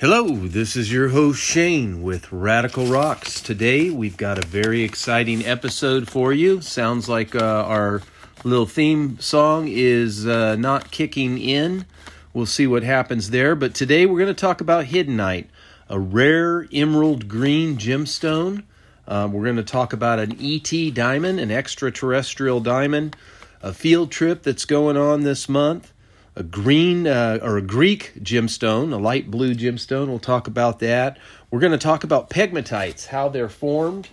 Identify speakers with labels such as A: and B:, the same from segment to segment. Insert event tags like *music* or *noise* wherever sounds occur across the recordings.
A: Hello, this is your host Shane with Radical Rocks. Today we've got a very exciting episode for you. Sounds like uh, our little theme song is uh, not kicking in. We'll see what happens there. But today we're going to talk about Hiddenite, a rare emerald green gemstone. Um, we're going to talk about an ET diamond, an extraterrestrial diamond, a field trip that's going on this month a green uh, or a Greek gemstone, a light blue gemstone. We'll talk about that. We're going to talk about pegmatites, how they're formed.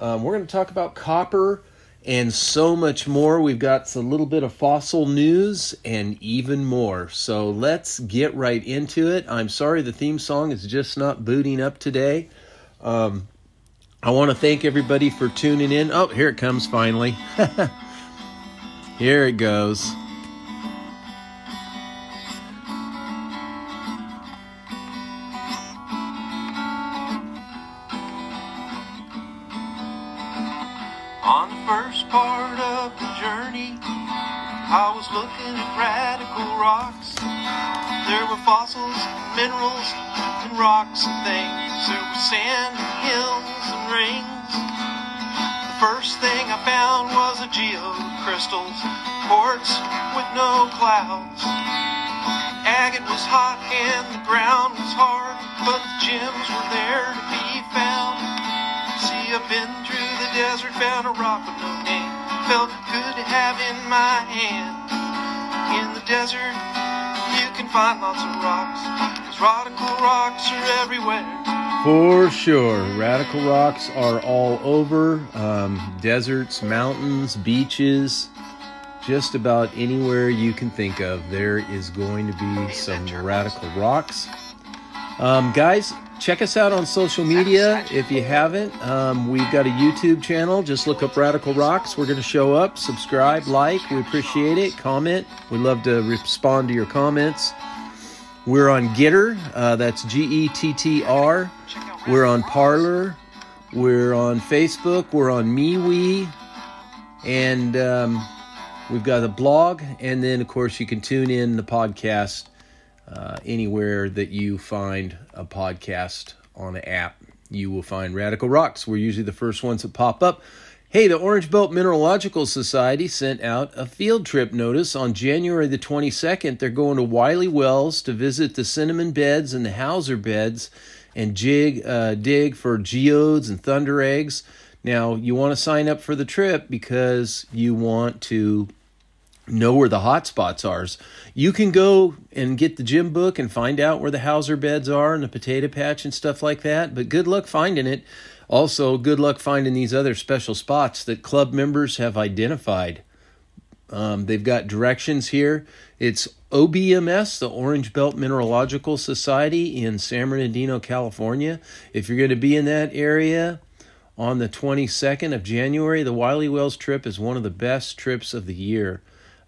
A: Um, we're going to talk about copper and so much more. We've got a little bit of fossil news and even more. So let's get right into it. I'm sorry the theme song is just not booting up today. Um, I want to thank everybody for tuning in. Oh, here it comes finally. *laughs* here it goes.
B: Minerals and rocks and things. There was sand and hills and rings. The first thing I found was a geode crystals, quartz with no clouds. Agate was hot and the ground was hard, but the gems were there to be found. See, I've been through the desert, found a rock with no name. Felt good to have in my hand. In the desert, you can find lots of rocks. Cause radical rocks are everywhere.
A: For sure. Radical rocks are all over um, deserts, mountains, beaches, just about anywhere you can think of. There is going to be some radical rocks. Um, guys, check us out on social media if you haven't. Um, we've got a YouTube channel. Just look up Radical Rocks. We're going to show up, subscribe, like. We appreciate it. Comment. We'd love to respond to your comments. We're on Gettr. Uh, that's G E T T R. We're on Parler. We're on Facebook. We're on MeWe. And um, we've got a blog. And then, of course, you can tune in the podcast uh, anywhere that you find a podcast on an app, you will find Radical Rocks. We're usually the first ones that pop up. Hey, the Orange Belt Mineralogical Society sent out a field trip notice on January the 22nd. They're going to Wiley Wells to visit the cinnamon beds and the Hauser beds and jig, uh, dig for geodes and thunder eggs. Now, you want to sign up for the trip because you want to know where the hot spots are. You can go and get the gym book and find out where the Hauser beds are and the potato patch and stuff like that, but good luck finding it. Also, good luck finding these other special spots that club members have identified. Um, they've got directions here. It's OBMS, the Orange Belt Mineralogical Society in San Bernardino, California. If you're going to be in that area on the 22nd of January, the Wiley Wells trip is one of the best trips of the year.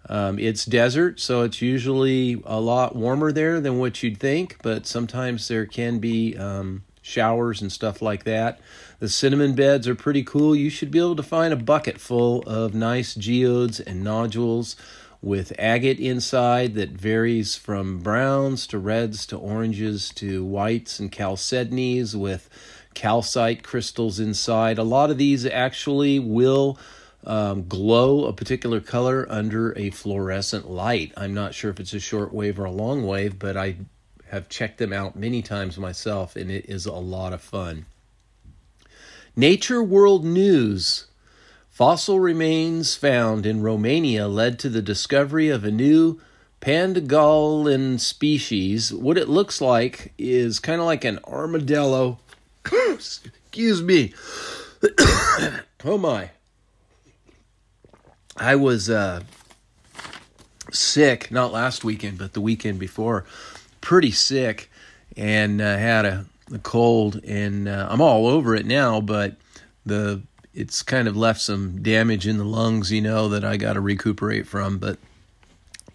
A: Um, it's desert, so it's usually a lot warmer there than what you'd think, but sometimes there can be um, showers and stuff like that. The cinnamon beds are pretty cool. You should be able to find a bucket full of nice geodes and nodules with agate inside that varies from browns to reds to oranges to whites and chalcedonies with calcite crystals inside. A lot of these actually will um, glow a particular color under a fluorescent light. I'm not sure if it's a short wave or a long wave, but I have checked them out many times myself, and it is a lot of fun. Nature World News. Fossil remains found in Romania led to the discovery of a new Pangolin species. What it looks like is kind of like an armadillo. *coughs* Excuse me. *coughs* oh my. I was uh, sick, not last weekend, but the weekend before, pretty sick, and uh, had a, a, cold, and uh, I'm all over it now, but the it's kind of left some damage in the lungs, you know, that I got to recuperate from. But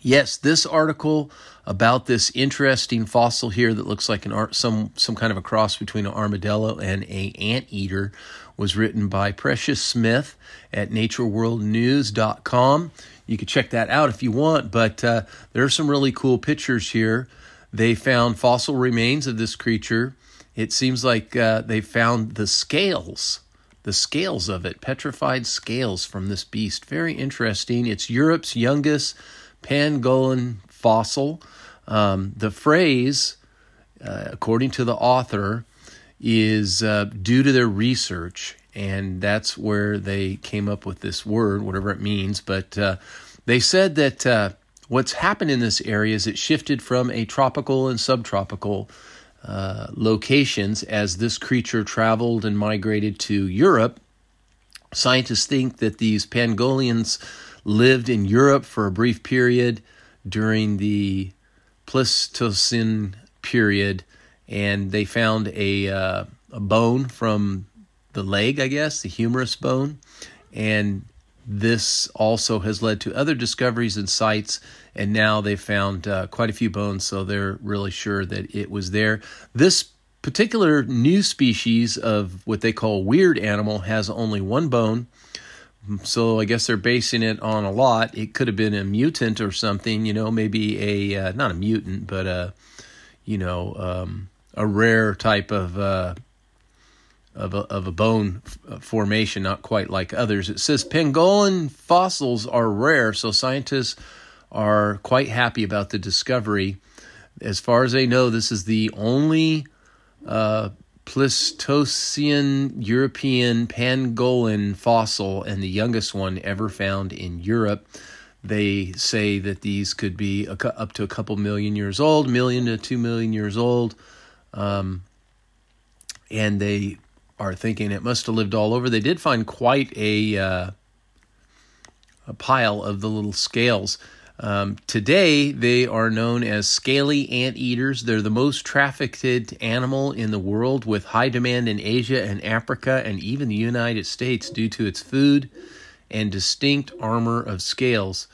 A: yes, this article about this interesting fossil here that looks like an some some kind of a cross between an armadillo and a anteater was written by Precious Smith at natureworldnews.com. You can check that out if you want, but uh, there are some really cool pictures here. They found fossil remains of this creature. It seems like uh, they found the scales, the scales of it, petrified scales from this beast. Very interesting. It's Europe's youngest pangolin fossil. Um, the phrase, uh, according to the author, is uh, due to their research, and that's where they came up with this word, whatever it means. But uh, they said that uh, what's happened in this area is it shifted from a tropical and subtropical uh, locations as this creature traveled and migrated to Europe. Scientists think that these pangolians lived in Europe for a brief period during the Pleistocene period, and they found a, uh, a bone from the leg, I guess, the humerus bone, and this also has led to other discoveries and sites, and now they found uh, quite a few bones, so they're really sure that it was there. This particular new species of what they call weird animal has only one bone. So I guess they're basing it on a lot. It could have been a mutant or something, you know, maybe a uh, not a mutant, but a you know um, a rare type of uh, of a, of a bone uh, formation, not quite like others. It says pangolin fossils are rare, so scientists are quite happy about the discovery. As far as they know, this is the only uh, Pleistocene European pangolin fossil and the youngest one ever found in Europe. They say that these could be up to a couple million years old, million to two million years old. Um, and they are thinking it must have lived all over. They did find quite a uh, a pile of the little scales. Um, today, they are known as scaly anteaters. They're the most trafficked animal in the world, with high demand in Asia and Africa and even the United States due to its food and distinct armor of scales.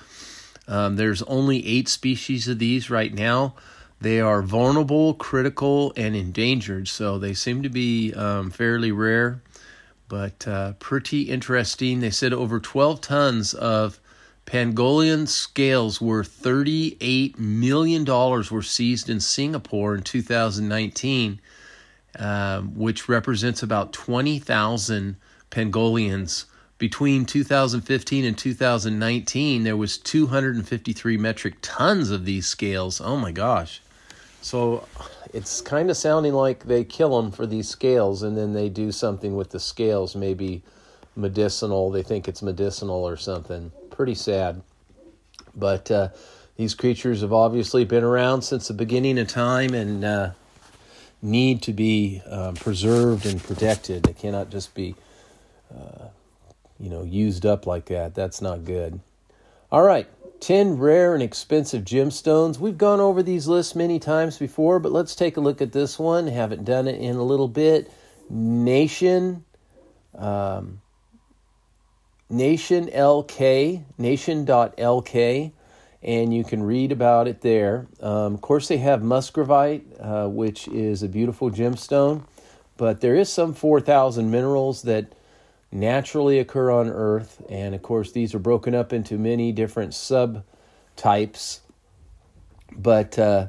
A: Um, there's only eight species of these right now. They are vulnerable, critical, and endangered, so they seem to be um, fairly rare, but uh, pretty interesting. They said over 12 tons of Pangolin scales worth $38 million were seized in Singapore in 2019, uh, which represents about 20,000 pangolians. Between 2015 and 2019, there was 253 metric tons of these scales. Oh my gosh. So it's kind of sounding like they kill them for these scales and then they do something with the scales, maybe medicinal. They think it's medicinal or something. Pretty sad. But uh, these creatures have obviously been around since the beginning of time and uh, need to be uh, preserved and protected. They cannot just be, uh, you know, used up like that. That's not good. All right. 10 rare and expensive gemstones. We've gone over these lists many times before, but let's take a look at this one. Haven't done it in a little bit. Nation, um, Nation LK, nation.lk, and you can read about it there. Um, of course, they have musgravite, uh, which is a beautiful gemstone, but there is some 4,000 minerals that naturally occur on Earth. And of course, these are broken up into many different subtypes. But uh,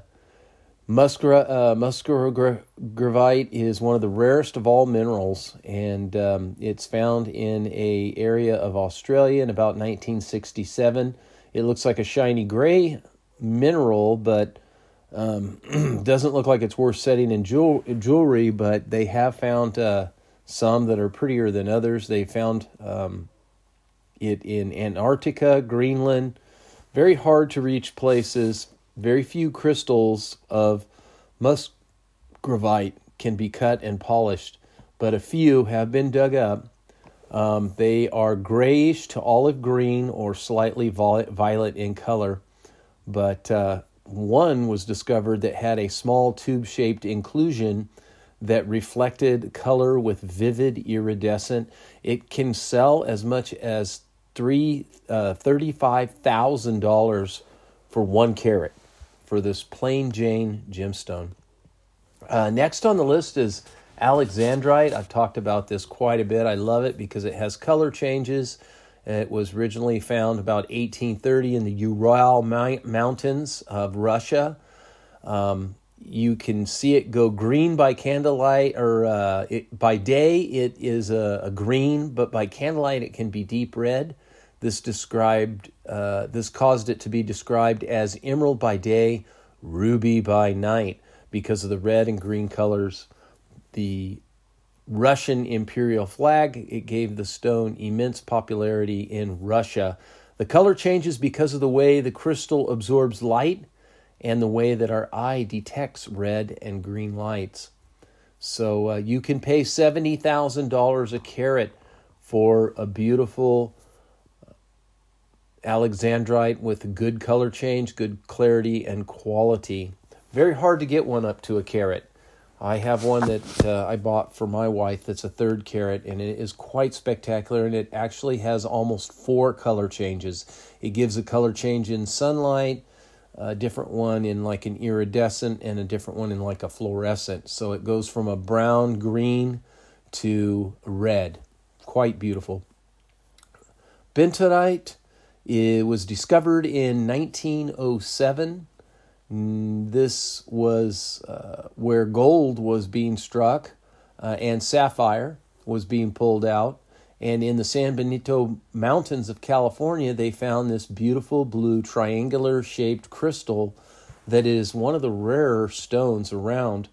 A: uh, is one of the rarest of all minerals, and um, it's found in a area of Australia in about 1967. It looks like a shiny gray mineral, but um, *clears throat* doesn't look like it's worth setting in jewel- jewelry. But they have found uh, some that are prettier than others. They found um, it in Antarctica, Greenland, very hard to reach places. Very few crystals of musgravite can be cut and polished, but a few have been dug up. Um, they are grayish to olive green or slightly violet in color, but uh, one was discovered that had a small tube shaped inclusion that reflected color with vivid iridescent. It can sell as much as uh, $35,000 for one carat for this plain Jane gemstone. Uh, next on the list is Alexandrite. I've talked about this quite a bit. I love it because it has color changes. It was originally found about 1830 in the Ural Mountains of Russia. Um, you can see it go green by candlelight, or uh, it, by day it is a, a, green, but by candlelight it can be deep red. This described uh, this caused it to be described as emerald by day, ruby by night, because of the red and green colors. The Russian imperial flag it gave the stone immense popularity in Russia. The color changes because of the way the crystal absorbs light and the way that our eye detects red and green lights. So uh, you can pay $70,000 a carat for a beautiful uh, alexandrite with good color change, good clarity, and quality. Very hard to get one up to a carat. I have one that uh, I bought for my wife that's a third carat, and it is quite spectacular. And it actually has almost four color changes. It gives a color change in sunlight, a different one in like an iridescent and a different one in like a fluorescent. So it goes from a brown green to red. Quite beautiful. Benitoite it was discovered in 1907. Mm, this was uh, where gold was being struck uh, and sapphire was being pulled out. And in the San Benito Mountains of California, they found this beautiful blue triangular shaped crystal that is one of the rarer stones around.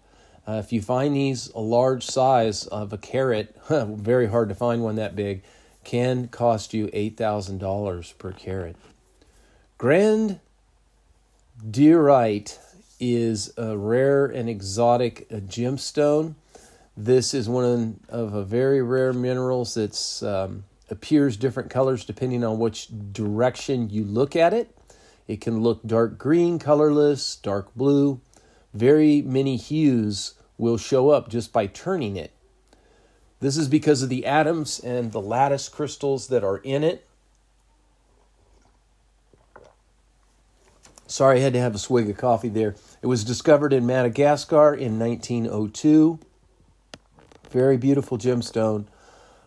A: Uh, if you find these a large size of a carat, *laughs* very hard to find one that big, can cost you $8,000 per carat. Grand Diorite is a rare and exotic gemstone this is one of a very rare minerals that um, appears different colors depending on which direction you look at it. It can look dark green, colorless, dark blue. Very many hues will show up just by turning it. This is because of the atoms and the lattice crystals that are in it. Sorry, I had to have a swig of coffee there. It was discovered in Madagascar in 1902. Very beautiful gemstone.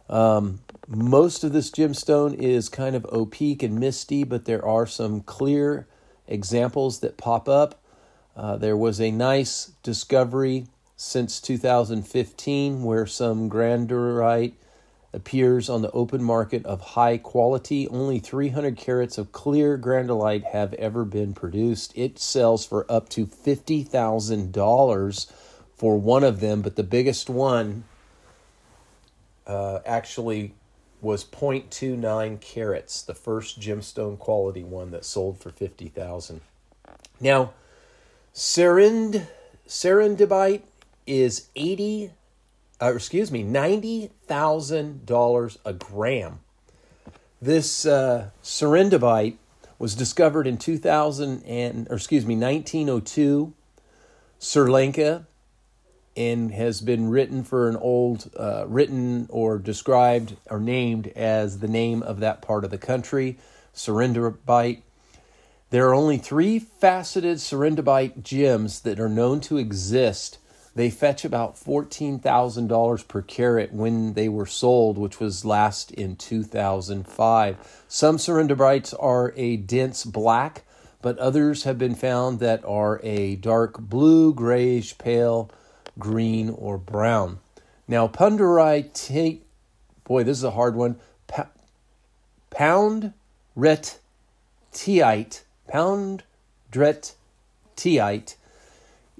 A: Um, most of this gemstone is kind of opaque and misty, but there are some clear examples that pop up. Uh, there was a nice discovery since 2015 where some grandurite appears on the open market of high quality. Only 300 carats of clear grandolite have ever been produced. It sells for up to $50,000 for one of them, but the biggest one uh, actually was 0.29 carats, the first gemstone quality one that sold for 50,000. Now, Serind serendibite is 80 uh, excuse me, $90,000 a gram. This uh, serendibite was discovered in 2000 and or excuse me, 1902 Sri Lanka and has been written for an old, uh, written or described or named as the name of that part of the country, serendibite. There are only three faceted serendibite gems that are known to exist. They fetch about $14,000 per carat when they were sold, which was last in 2005. Some serendibites are a dense black, but others have been found that are a dark blue, grayish, pale, green, or brown. Now, punderite, boy, this is a hard one. Pa- pound ret teite, pound dret teite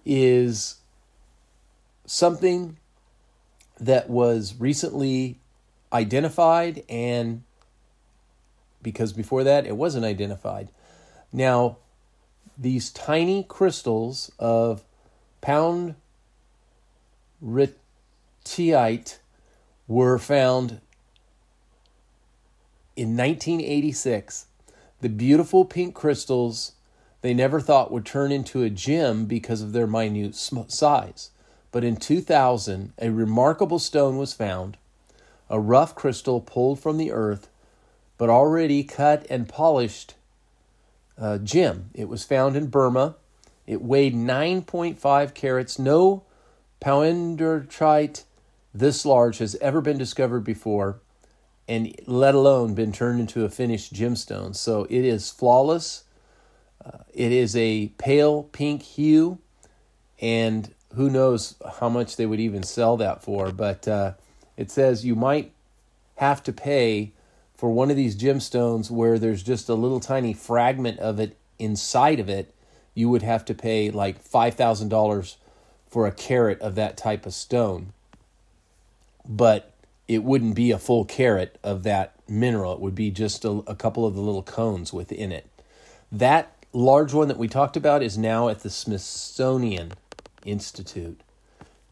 A: is something that was recently identified and because before that it wasn't identified. Now, these tiny crystals of pound Rhytite were found in 1986. The beautiful pink crystals they never thought would turn into a gem because of their minute size. But in 2000, a remarkable stone was found, a rough crystal pulled from the earth, but already cut and polished uh, gem. It was found in Burma. It weighed 9.5 carats. No Poendertrite this large has ever been discovered before, and let alone been turned into a finished gemstone. So it is flawless. Uh, it is a pale pink hue, and who knows how much they would even sell that for. But uh, it says you might have to pay for one of these gemstones where there's just a little tiny fragment of it inside of it. You would have to pay like $5,000 for a carat of that type of stone. But it wouldn't be a full carat of that mineral. It would be just a, a couple of the little cones within it. That large one that we talked about is now at the Smithsonian Institute.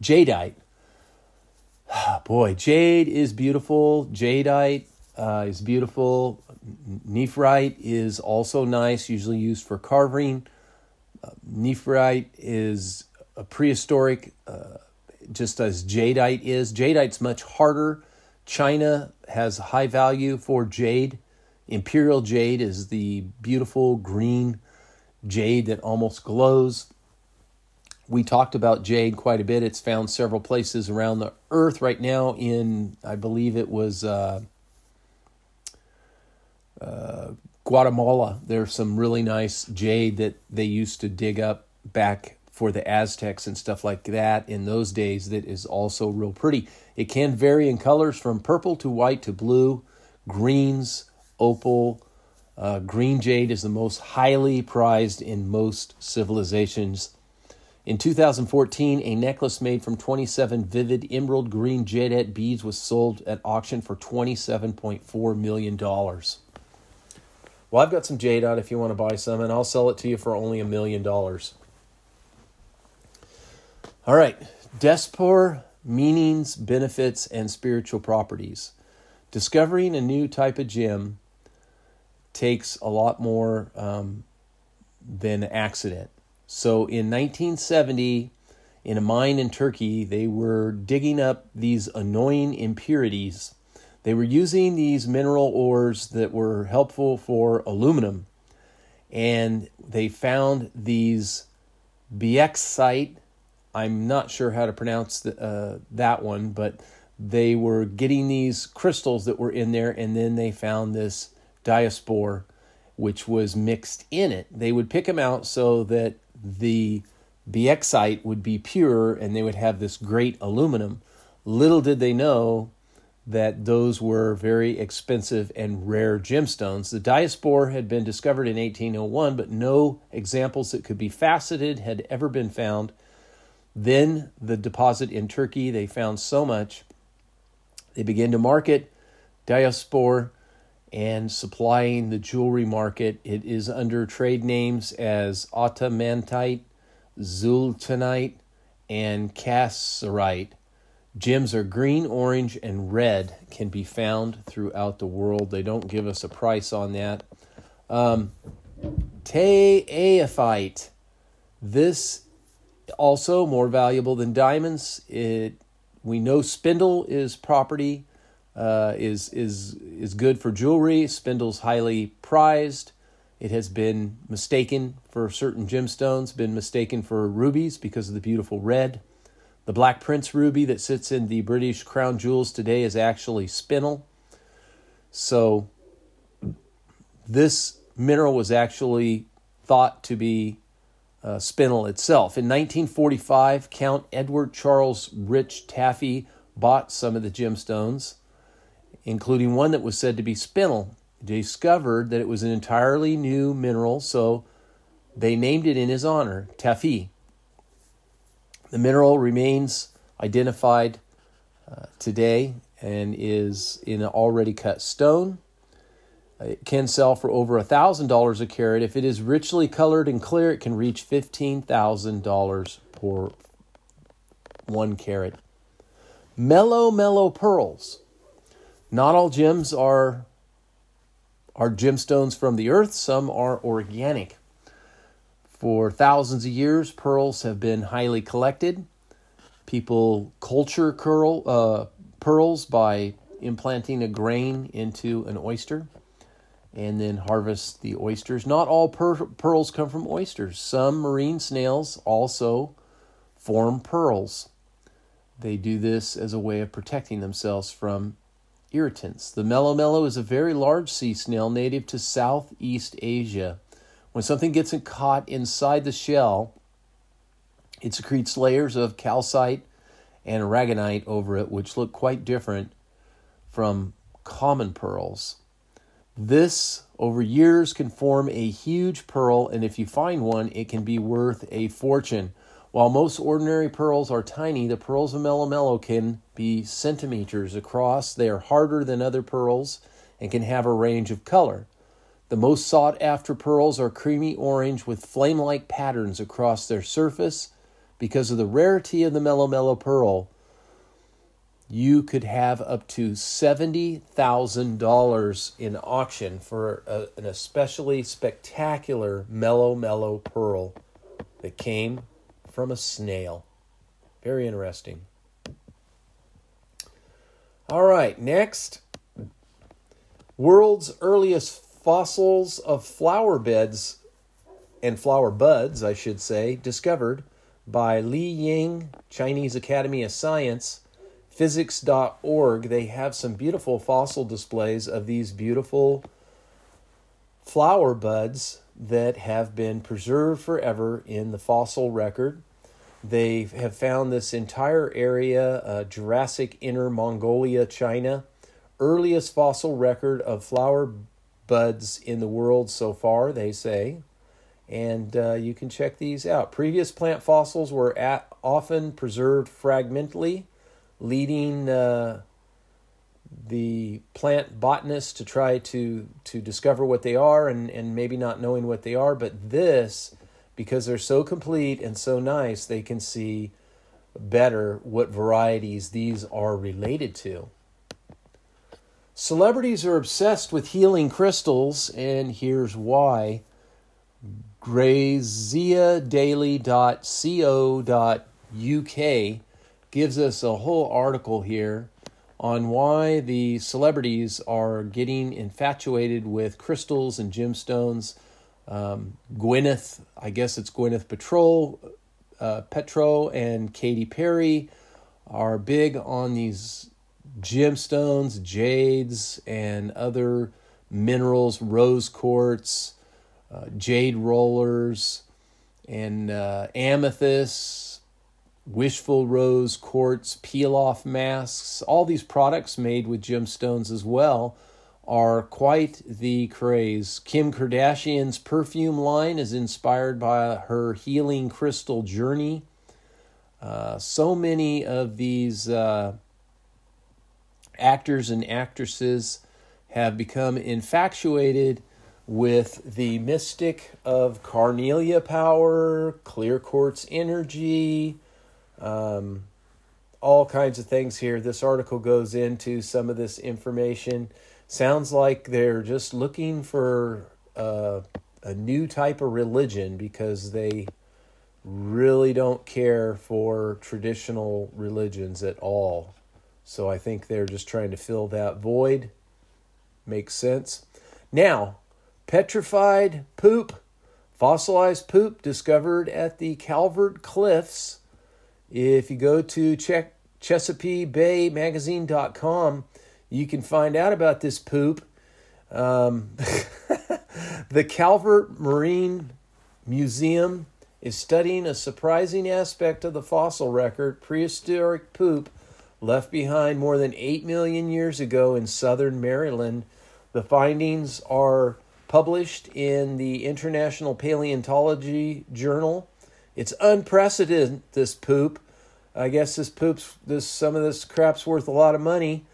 A: Jadeite. Boy, jade is beautiful. Jadeite uh, is beautiful. Nephrite is also nice, usually used for carving. Uh, nephrite is a prehistoric, uh, just as jadeite is. Jadeite's much harder. China has high value for jade. Imperial jade is the beautiful green jade that almost glows. We talked about jade quite a bit. It's found several places around the earth right now. In, I believe it was uh, uh, Guatemala. There's some really nice jade that they used to dig up back for the Aztecs and stuff like that in those days that is also real pretty. It can vary in colors from purple to white to blue, greens, opal. Uh, green jade is the most highly prized in most civilizations. In 2014, a necklace made from 27 vivid emerald green jadeite beads was sold at auction for $27.4 million. Well, I've got some jadeite if you want to buy some, and I'll sell it to you for only a million dollars. All right, Diaspore meanings, benefits, and spiritual properties. Discovering a new type of gem takes a lot more um, than accident. So in 1970, in a mine in Turkey, they were digging up these annoying impurities. They were using these mineral ores that were helpful for aluminum, and they found these biexite. I'm not sure how to pronounce the, uh, that one, but they were getting these crystals that were in there, and then they found this diaspore, which was mixed in it. They would pick them out so that the biexite would be pure and they would have this great aluminum. Little did they know that those were very expensive and rare gemstones. The diaspore had been discovered in 1801, but no examples that could be faceted had ever been found. Then the deposit in Turkey, they found so much. They began to market diaspore and supplying the jewelry market. It is under trade names as automantite, zultanite, and cassiterite. Gems are green, orange, and red, can be found throughout the world. They don't give us a price on that. Um, Taaffeite. This also more valuable than diamonds. It we know spindle is property uh, is is is good for jewelry. Spindle's highly prized. It has been mistaken for certain gemstones, been mistaken for rubies because of the beautiful red. The Black Prince ruby that sits in the British crown jewels today is actually spinel. So this mineral was actually thought to be uh, spinel itself. In 1945, Count Edward Charles Rich Taffy bought some of the gemstones including one that was said to be spinel, discovered that it was an entirely new mineral, so they named it in his honor, Taffy. The mineral remains identified uh, today and is in an already cut stone. It can sell for over $1,000 a carat. If it is richly colored and clear, it can reach $15,000 per one carat. Melo, melo pearls. Not all gems are are gemstones from the earth, some are organic. For thousands of years, pearls have been highly collected. People culture curl, uh, pearls by implanting a grain into an oyster and then harvest the oysters. Not all per- pearls come from oysters. Some marine snails also form pearls. They do this as a way of protecting themselves from irritants. The melo melo is a very large sea snail native to Southeast Asia. When something gets caught inside the shell, It secretes layers of calcite and aragonite over it, which look quite different from common pearls. This, over years, can form a huge pearl, and if you find one, it can be worth a fortune. While most ordinary pearls are tiny, the pearls of Melomelo can be centimeters across. They are harder than other pearls and can have a range of color. The most sought after pearls are creamy orange with flame like patterns across their surface. Because of the rarity of the Melomelo pearl, you could have up to $70,000 in auction for a, an especially spectacular melo, melo pearl that came from a snail. Very interesting. All right, next. World's earliest fossils of flower beds and flower buds, I should say, discovered by Li Ying, Chinese Academy of Science physics.org, they have some beautiful fossil displays of these beautiful flower buds that have been preserved forever in the fossil record. They have found this entire area, uh, Jurassic Inner Mongolia, China, earliest fossil record of flower buds in the world so far, they say. And uh, you can check these out. Previous plant fossils were at, often preserved fragmentally leading uh, the plant botanists to try to to discover what they are and and maybe not knowing what they are. But this because they're so complete and so nice they can see better what varieties these are related to. Celebrities are obsessed with healing crystals and here's why. Graziadaily.co.uk gives us a whole article here on why the celebrities are getting infatuated with crystals and gemstones. Um, Gwyneth, I guess it's Gwyneth Patrol, uh, Petro, and Katy Perry are big on these gemstones, jades, and other minerals, rose quartz, uh, jade rollers, and uh, amethyst wishful rose quartz peel off masks all these products made with gemstones as well are quite the craze. Kim kardashian's perfume line is inspired by her healing crystal journey. Uh, so many of these uh, actors and actresses have become infatuated with the mystic of carnelia power clear quartz energy um, all kinds of things here. This article goes into some of this information. Sounds like they're just looking for uh, a new type of religion because they really don't care for traditional religions at all. So I think they're just trying to fill that void. Makes sense. Now, petrified poop, fossilized poop discovered at the Calvert Cliffs if you go to check ChesapeakeBayMagazine.com, you can find out about this poop. Um, *laughs* the Calvert Marine Museum is studying a surprising aspect of the fossil record prehistoric poop left behind more than 8 million years ago in southern Maryland. The findings are published in the International Paleontology Journal it's unprecedented. This poop. I guess this poops. This some of this crap's worth a lot of money,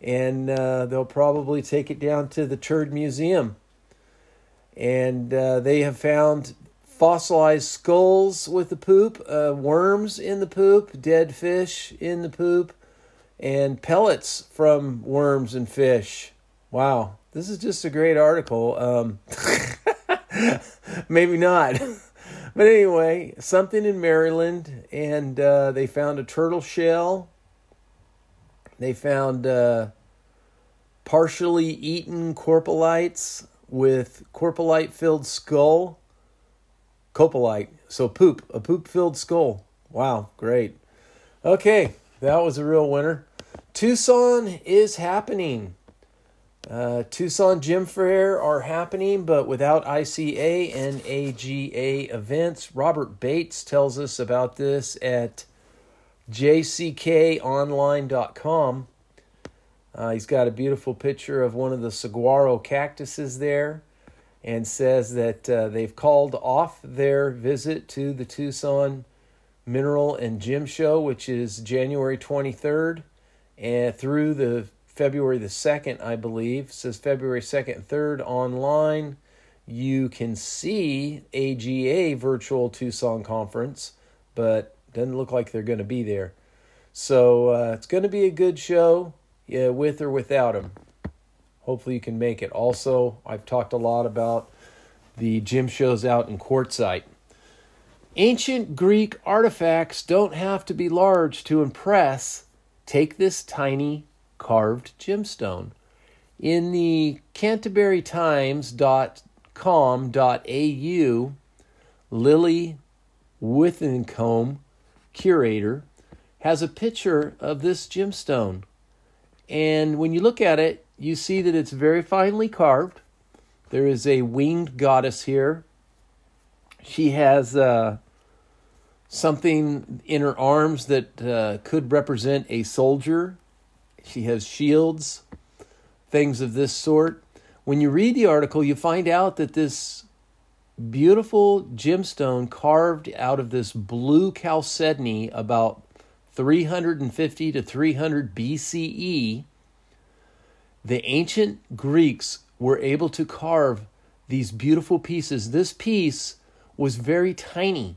A: and uh, they'll probably take it down to the Turd Museum. And uh, they have found fossilized skulls with the poop, uh, worms in the poop, dead fish in the poop, and pellets from worms and fish. Wow, this is just a great article. Um, *laughs* maybe not. *laughs* But anyway, something in Maryland, and uh, they found a turtle shell. They found uh, partially eaten coprolites with coprolite filled skull. Coprolite, so poop, a poop filled skull. Wow, great. Okay, that was a real winner. Tucson is happening. Uh, Tucson Gem Fair are happening, but without ICA and AGA events. Robert Bates tells us about this at jckonline.com. Uh, he's got a beautiful picture of one of the saguaro cactuses there and says that uh, they've called off their visit to the Tucson Mineral and Gem Show, which is January 23rd and through the February the 2nd, I believe. It says February 2nd and 3rd online. You can see AGA virtual Tucson conference, but doesn't look like they're going to be there. So uh, it's going to be a good show, yeah, with or without them. Hopefully you can make it. Also, I've talked a lot about the gym shows out in Quartzsite. Ancient Greek artifacts don't have to be large to impress. Take this tiny carved gemstone. In the canberratimes.com.au, Lily Withycombe, curator, has a picture of this gemstone. And when you look at it, you see that it's very finely carved. There is a winged goddess here. She has uh, something in her arms that uh, could represent a soldier she has shields, things of this sort. When you read the article, you find out that this beautiful gemstone carved out of this blue chalcedony about 350 to 300 BCE, the ancient Greeks were able to carve these beautiful pieces. This piece was very tiny,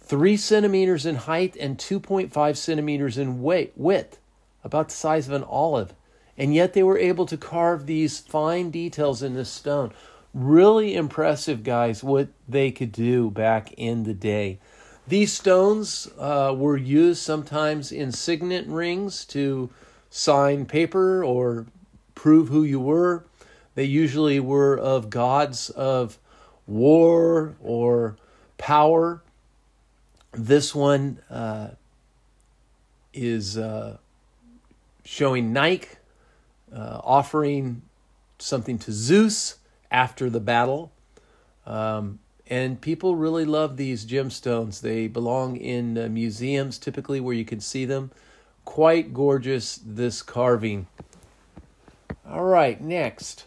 A: three centimeters in height and 2.5 centimeters in weight, width about the size of an olive. And yet they were able to carve these fine details in this stone. Really impressive, guys, what they could do back in the day. These stones uh, were used sometimes in signet rings to sign paper or prove who you were. They usually were of gods of war or power. This one uh, is uh, showing Nike uh, offering something to Zeus after the battle. Um, and people really love these gemstones. They belong in uh, museums typically where you can see them. Quite gorgeous, this carving. All right, next.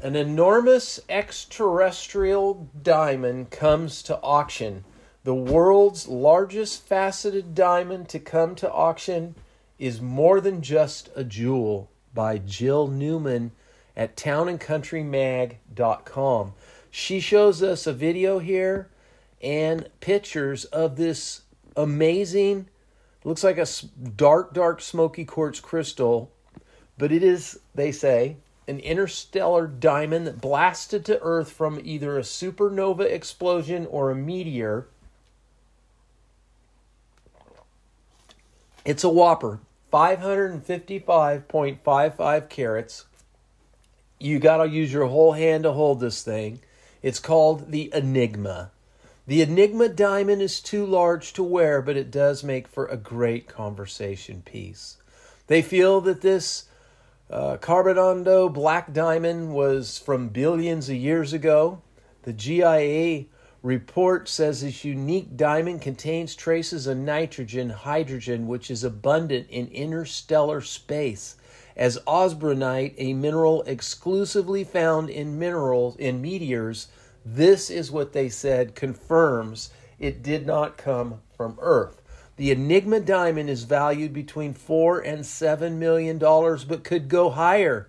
A: An enormous extraterrestrial diamond comes to auction. The world's largest faceted diamond to come to auction is more than just a jewel by Jill Newman at townandcountrymag.com. She shows us a video here and pictures of this amazing looks like a dark dark smoky quartz crystal, but it is they say an interstellar diamond that blasted to earth from either a supernova explosion or a meteor. It's a whopper. 555.55 carats. You got to use your whole hand to hold this thing. It's called the Enigma. The Enigma diamond is too large to wear, but it does make for a great conversation piece. They feel that this uh, black diamond was from billions of years ago. The GIA report says this unique diamond contains traces of nitrogen, hydrogen, which is abundant in interstellar space. As osbornite, a mineral exclusively found in minerals in meteors, this is what they said confirms it did not come from Earth. The Enigma diamond is valued between four and seven million dollars, but could go higher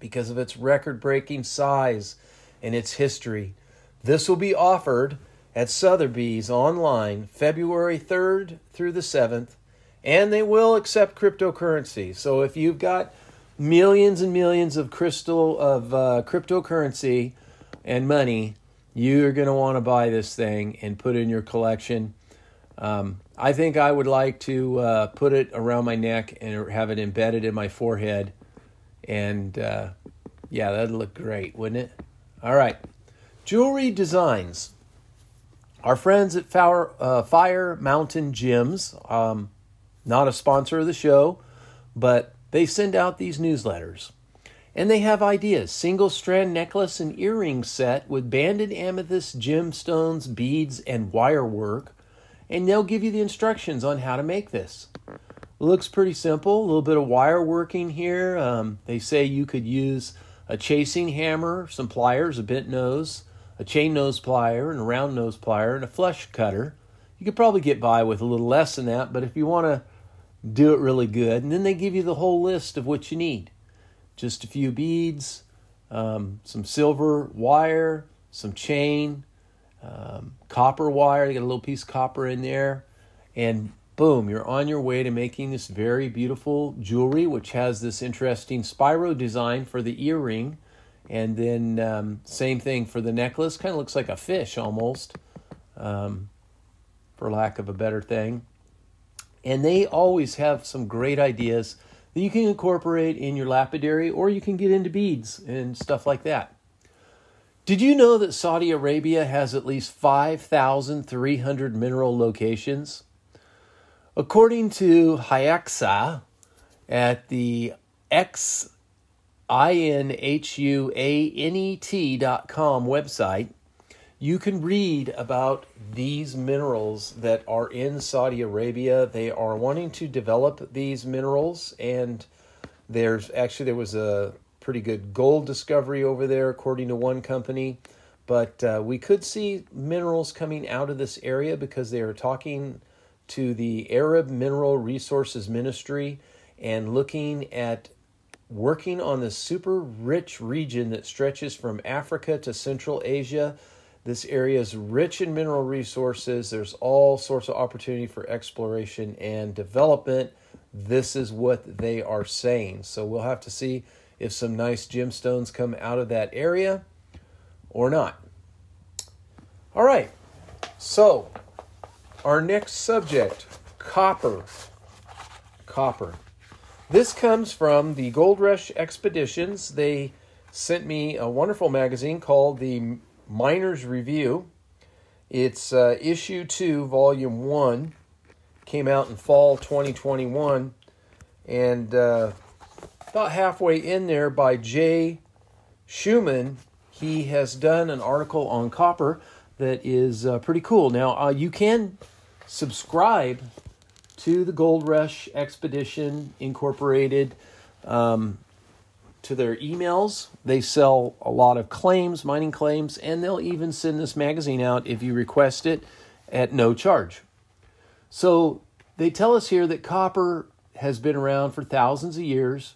A: because of its record breaking size and its history. This will be offered at Sotheby's online February 3rd through the 7th, and they will accept cryptocurrency. So if you've got millions and millions of crystal of uh, cryptocurrency and money, you're going to want to buy this thing and put it in your collection. Um, I think I would like to uh, put it around my neck and have it embedded in my forehead. And uh, yeah, that'd look great, wouldn't it? All right. Jewelry designs. Our friends at Fire, uh, Fire Mountain Gems, um, not a sponsor of the show, but they send out these newsletters. And they have ideas single strand necklace and earring set with banded amethyst gemstones, beads, and wire work. And they'll give you the instructions on how to make this. Looks pretty simple, a little bit of wire working here. Um, they say you could use a chasing hammer, some pliers, a bent nose, a chain nose plier, and a round nose plier, and a flush cutter. You could probably get by with a little less than that, but if you want to do it really good, and then they give you the whole list of what you need just a few beads, um, some silver wire, some chain, um, copper wire. You got a little piece of copper in there, and boom, you're on your way to making this very beautiful jewelry, which has this interesting spiro design for the earring. And then, um, same thing for the necklace. Kind of looks like a fish almost, um, for lack of a better thing. And they always have some great ideas that you can incorporate in your lapidary or you can get into beads and stuff like that. Did you know that Saudi Arabia has at least 5,300 mineral locations? According to Hyaxa at the X I N H U A N E T dot com website, you can read about these minerals that are in Saudi Arabia. They are wanting to develop these minerals, and there's actually there was a pretty good gold discovery over there, according to one company. But uh, we could see minerals coming out of this area because they are talking to the Arab Mineral Resources Ministry and looking at working on the super rich region that stretches from Africa to Central Asia this area is rich in mineral resources. There's all sorts of opportunity for exploration and development. This is what they are saying. So we'll have to see if some nice gemstones come out of that area or not. All right. So, our next subject copper. Copper. This comes from the Gold Rush Expeditions. They sent me a wonderful magazine called the Miner's Review. It's uh, issue 2, volume 1. Came out in fall 2021. And uh, about halfway in there by Jay Schuman, he has done an article on copper that is uh, pretty cool. Now, uh, you can subscribe to the Gold Rush Expedition Incorporated um, to their emails. They sell a lot of claims, mining claims, and they'll even send this magazine out if you request it at no charge. So they tell us here that copper has been around for thousands of years.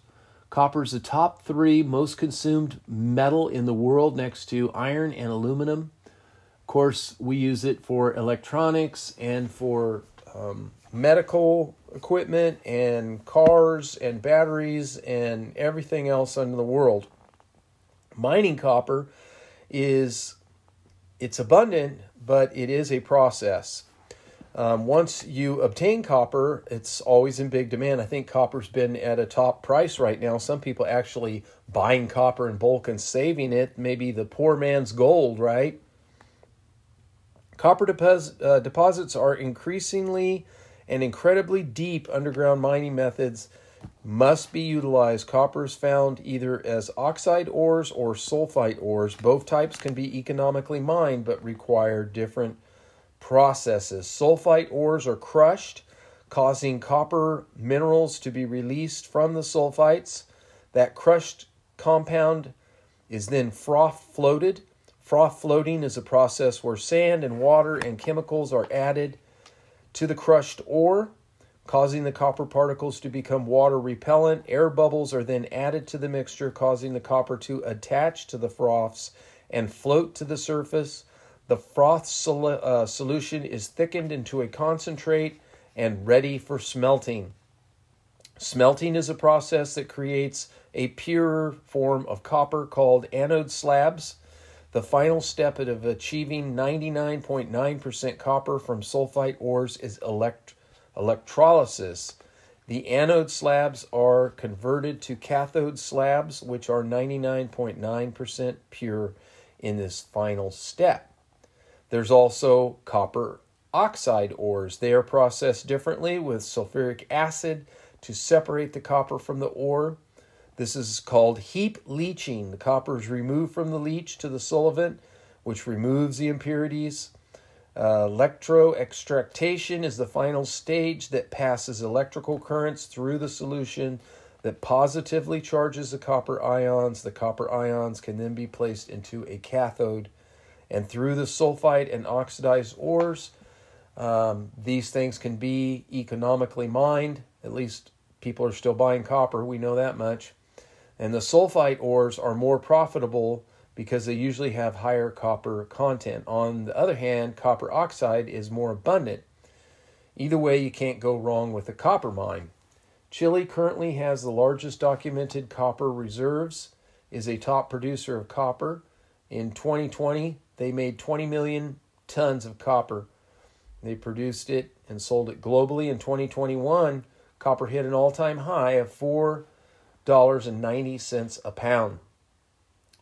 A: Copper is the top three most consumed metal in the world next to iron and aluminum. Of course, we use it for electronics and for um, medical equipment and cars and batteries and everything else under the world. Mining copper is it's abundant, but it is a process. Um, once you obtain copper, it's always in big demand. I think copper's been at a top price right now. Some people actually buying copper in bulk and saving it, maybe the poor man's gold, right? Copper deposit, uh, deposits are increasingly and incredibly deep underground mining methods must be utilized. Copper is found either as oxide ores or sulfite ores. Both types can be economically mined but require different processes. Sulfite ores are crushed, causing copper minerals to be released from the sulfites. That crushed compound is then froth floated. Froth floating is a process where sand and water and chemicals are added to the crushed ore, causing the copper particles to become water repellent. Air bubbles are then added to the mixture, causing the copper to attach to the froths and float to the surface. The froth sol- uh, solution is thickened into a concentrate and ready for smelting. Smelting is a process that creates a purer form of copper called anode slabs. The final step of achieving 99.9% copper from sulfite ores is elect- electrolysis. The anode slabs are converted to cathode slabs, which are 99.9% pure in this final step. There's also copper oxide ores. They are processed differently with sulfuric acid to separate the copper from the ore. This is called heap leaching. The copper is removed from the leach to the solvent, which removes the impurities. Uh, electroextractation is the final stage that passes electrical currents through the solution that positively charges the copper ions. The copper ions can then be placed into a cathode and through the sulfide and oxidized ores. Um, these things can be economically mined. At least people are still buying copper, we know that much. And the sulfite ores are more profitable because they usually have higher copper content. On the other hand, copper oxide is more abundant. Either way, you can't go wrong with a copper mine. Chile currently has the largest documented copper reserves, is a top producer of copper. In 2020, they made 20 million tons of copper. They produced it and sold it globally. In 2021, copper hit an all time high of $4.90 a pound.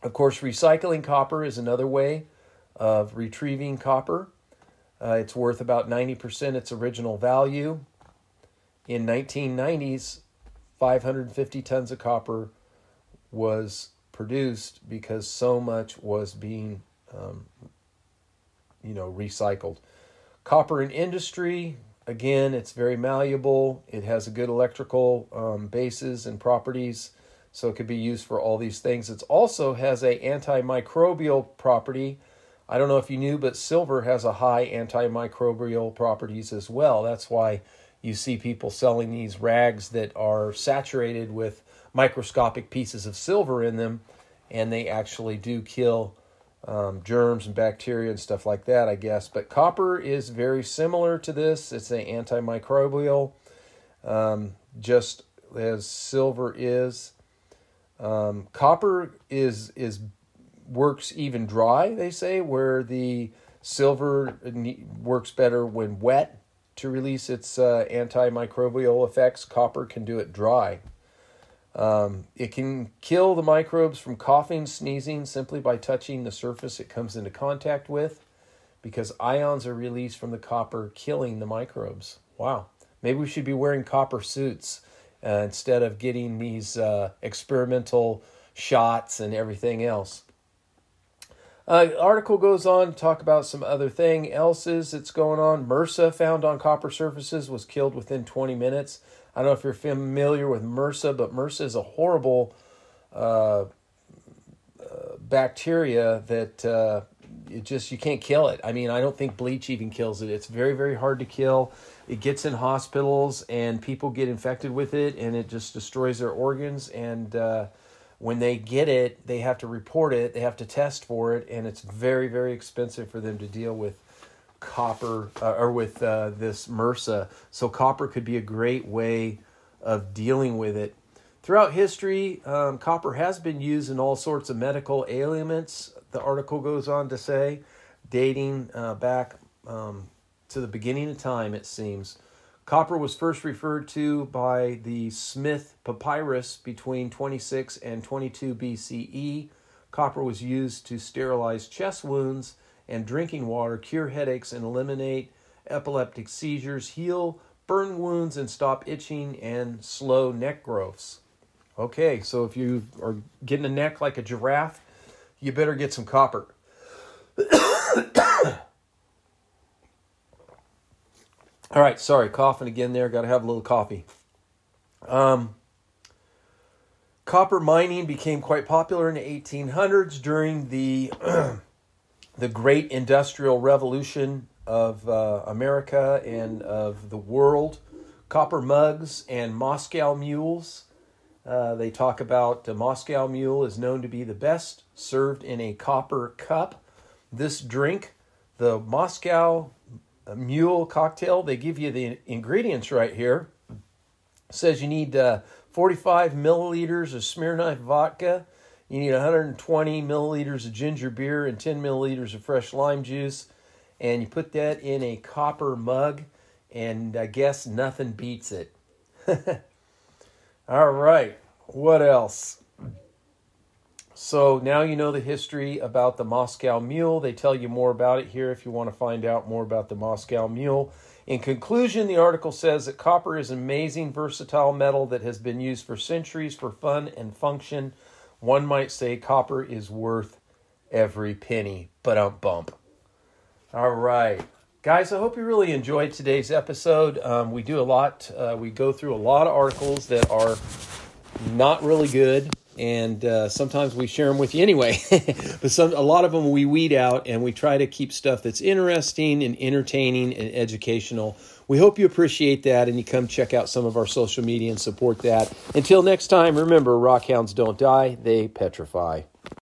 A: Of course, recycling copper is another way of retrieving copper. Uh, it's worth about 90% its original value. In 1990s, 550 tons of copper was produced because so much was being, um, you know, recycled. Copper in industry, again, it's very malleable. It has a good electrical um, bases and properties, so it could be used for all these things. It also has a antimicrobial property. I don't know if you knew, but silver has a high antimicrobial properties as well. That's why you see people selling these rags that are saturated with microscopic pieces of silver in them, and they actually do kill um, germs and bacteria and stuff like that, I guess. But copper is very similar to this. It's an antimicrobial, um, just as silver is. Um, copper is is works even dry. They say where the silver works better when wet to release its uh, antimicrobial effects, copper can do it dry. Um, it can kill the microbes from coughing, sneezing simply by touching the surface it comes into contact with because ions are released from the copper, killing the microbes. Wow. Maybe we should be wearing copper suits uh, instead of getting these uh, experimental shots and everything else. Uh, article goes on to talk about some other thing else's that's going on. MRSA found on copper surfaces was killed within 20 minutes. I don't know if you're familiar with MRSA, but MRSA is a horrible uh, uh, bacteria that uh, it just you can't kill it. I mean, I don't think bleach even kills it. It's very very hard to kill. It gets in hospitals and people get infected with it, and it just destroys their organs and uh, when they get it, they have to report it, they have to test for it, and it's very, very expensive for them to deal with copper uh, or with uh, this MRSA. So, copper could be a great way of dealing with it. Throughout history, um, copper has been used in all sorts of medical ailments, the article goes on to say, dating uh, back um, to the beginning of time, it seems. Copper was first referred to by the Smith Papyrus between 26 and 22 BCE. Copper was used to sterilize chest wounds and drinking water, cure headaches, and eliminate epileptic seizures, heal burn wounds, and stop itching and slow neck growths. Okay, so if you are getting a neck like a giraffe, you better get some copper. *coughs* All right, sorry, coughing again there. Got to have a little coffee. Um, copper mining became quite popular in the 1800s during the *clears throat* the great industrial revolution of uh, America and of the world. Copper mugs and Moscow mules. Uh, they talk about the Moscow mule is known to be the best served in a copper cup. This drink, the Moscow mule cocktail. They give you the ingredients right here. It says you need uh, 45 milliliters of Smirnoff vodka. You need 120 milliliters of ginger beer and 10 milliliters of fresh lime juice. And you put that in a copper mug, and I guess nothing beats it. *laughs* All right, what else? So now you know the history about the Moscow Mule. They tell you more about it here if you want to find out more about the Moscow Mule. In conclusion, the article says that copper is an amazing, versatile metal that has been used for centuries for fun and function. One might say copper is worth every penny. But um bump. All right. Guys, I hope you really enjoyed today's episode. Um, we do a lot, uh, we go through a lot of articles that are not really good, and uh, sometimes we share them with you anyway. *laughs* but some, a lot of them we weed out, and we try to keep stuff that's interesting and entertaining and educational. We hope you appreciate that, and you come check out some of our social media and support that. Until next time, remember, rockhounds don't die; they petrify.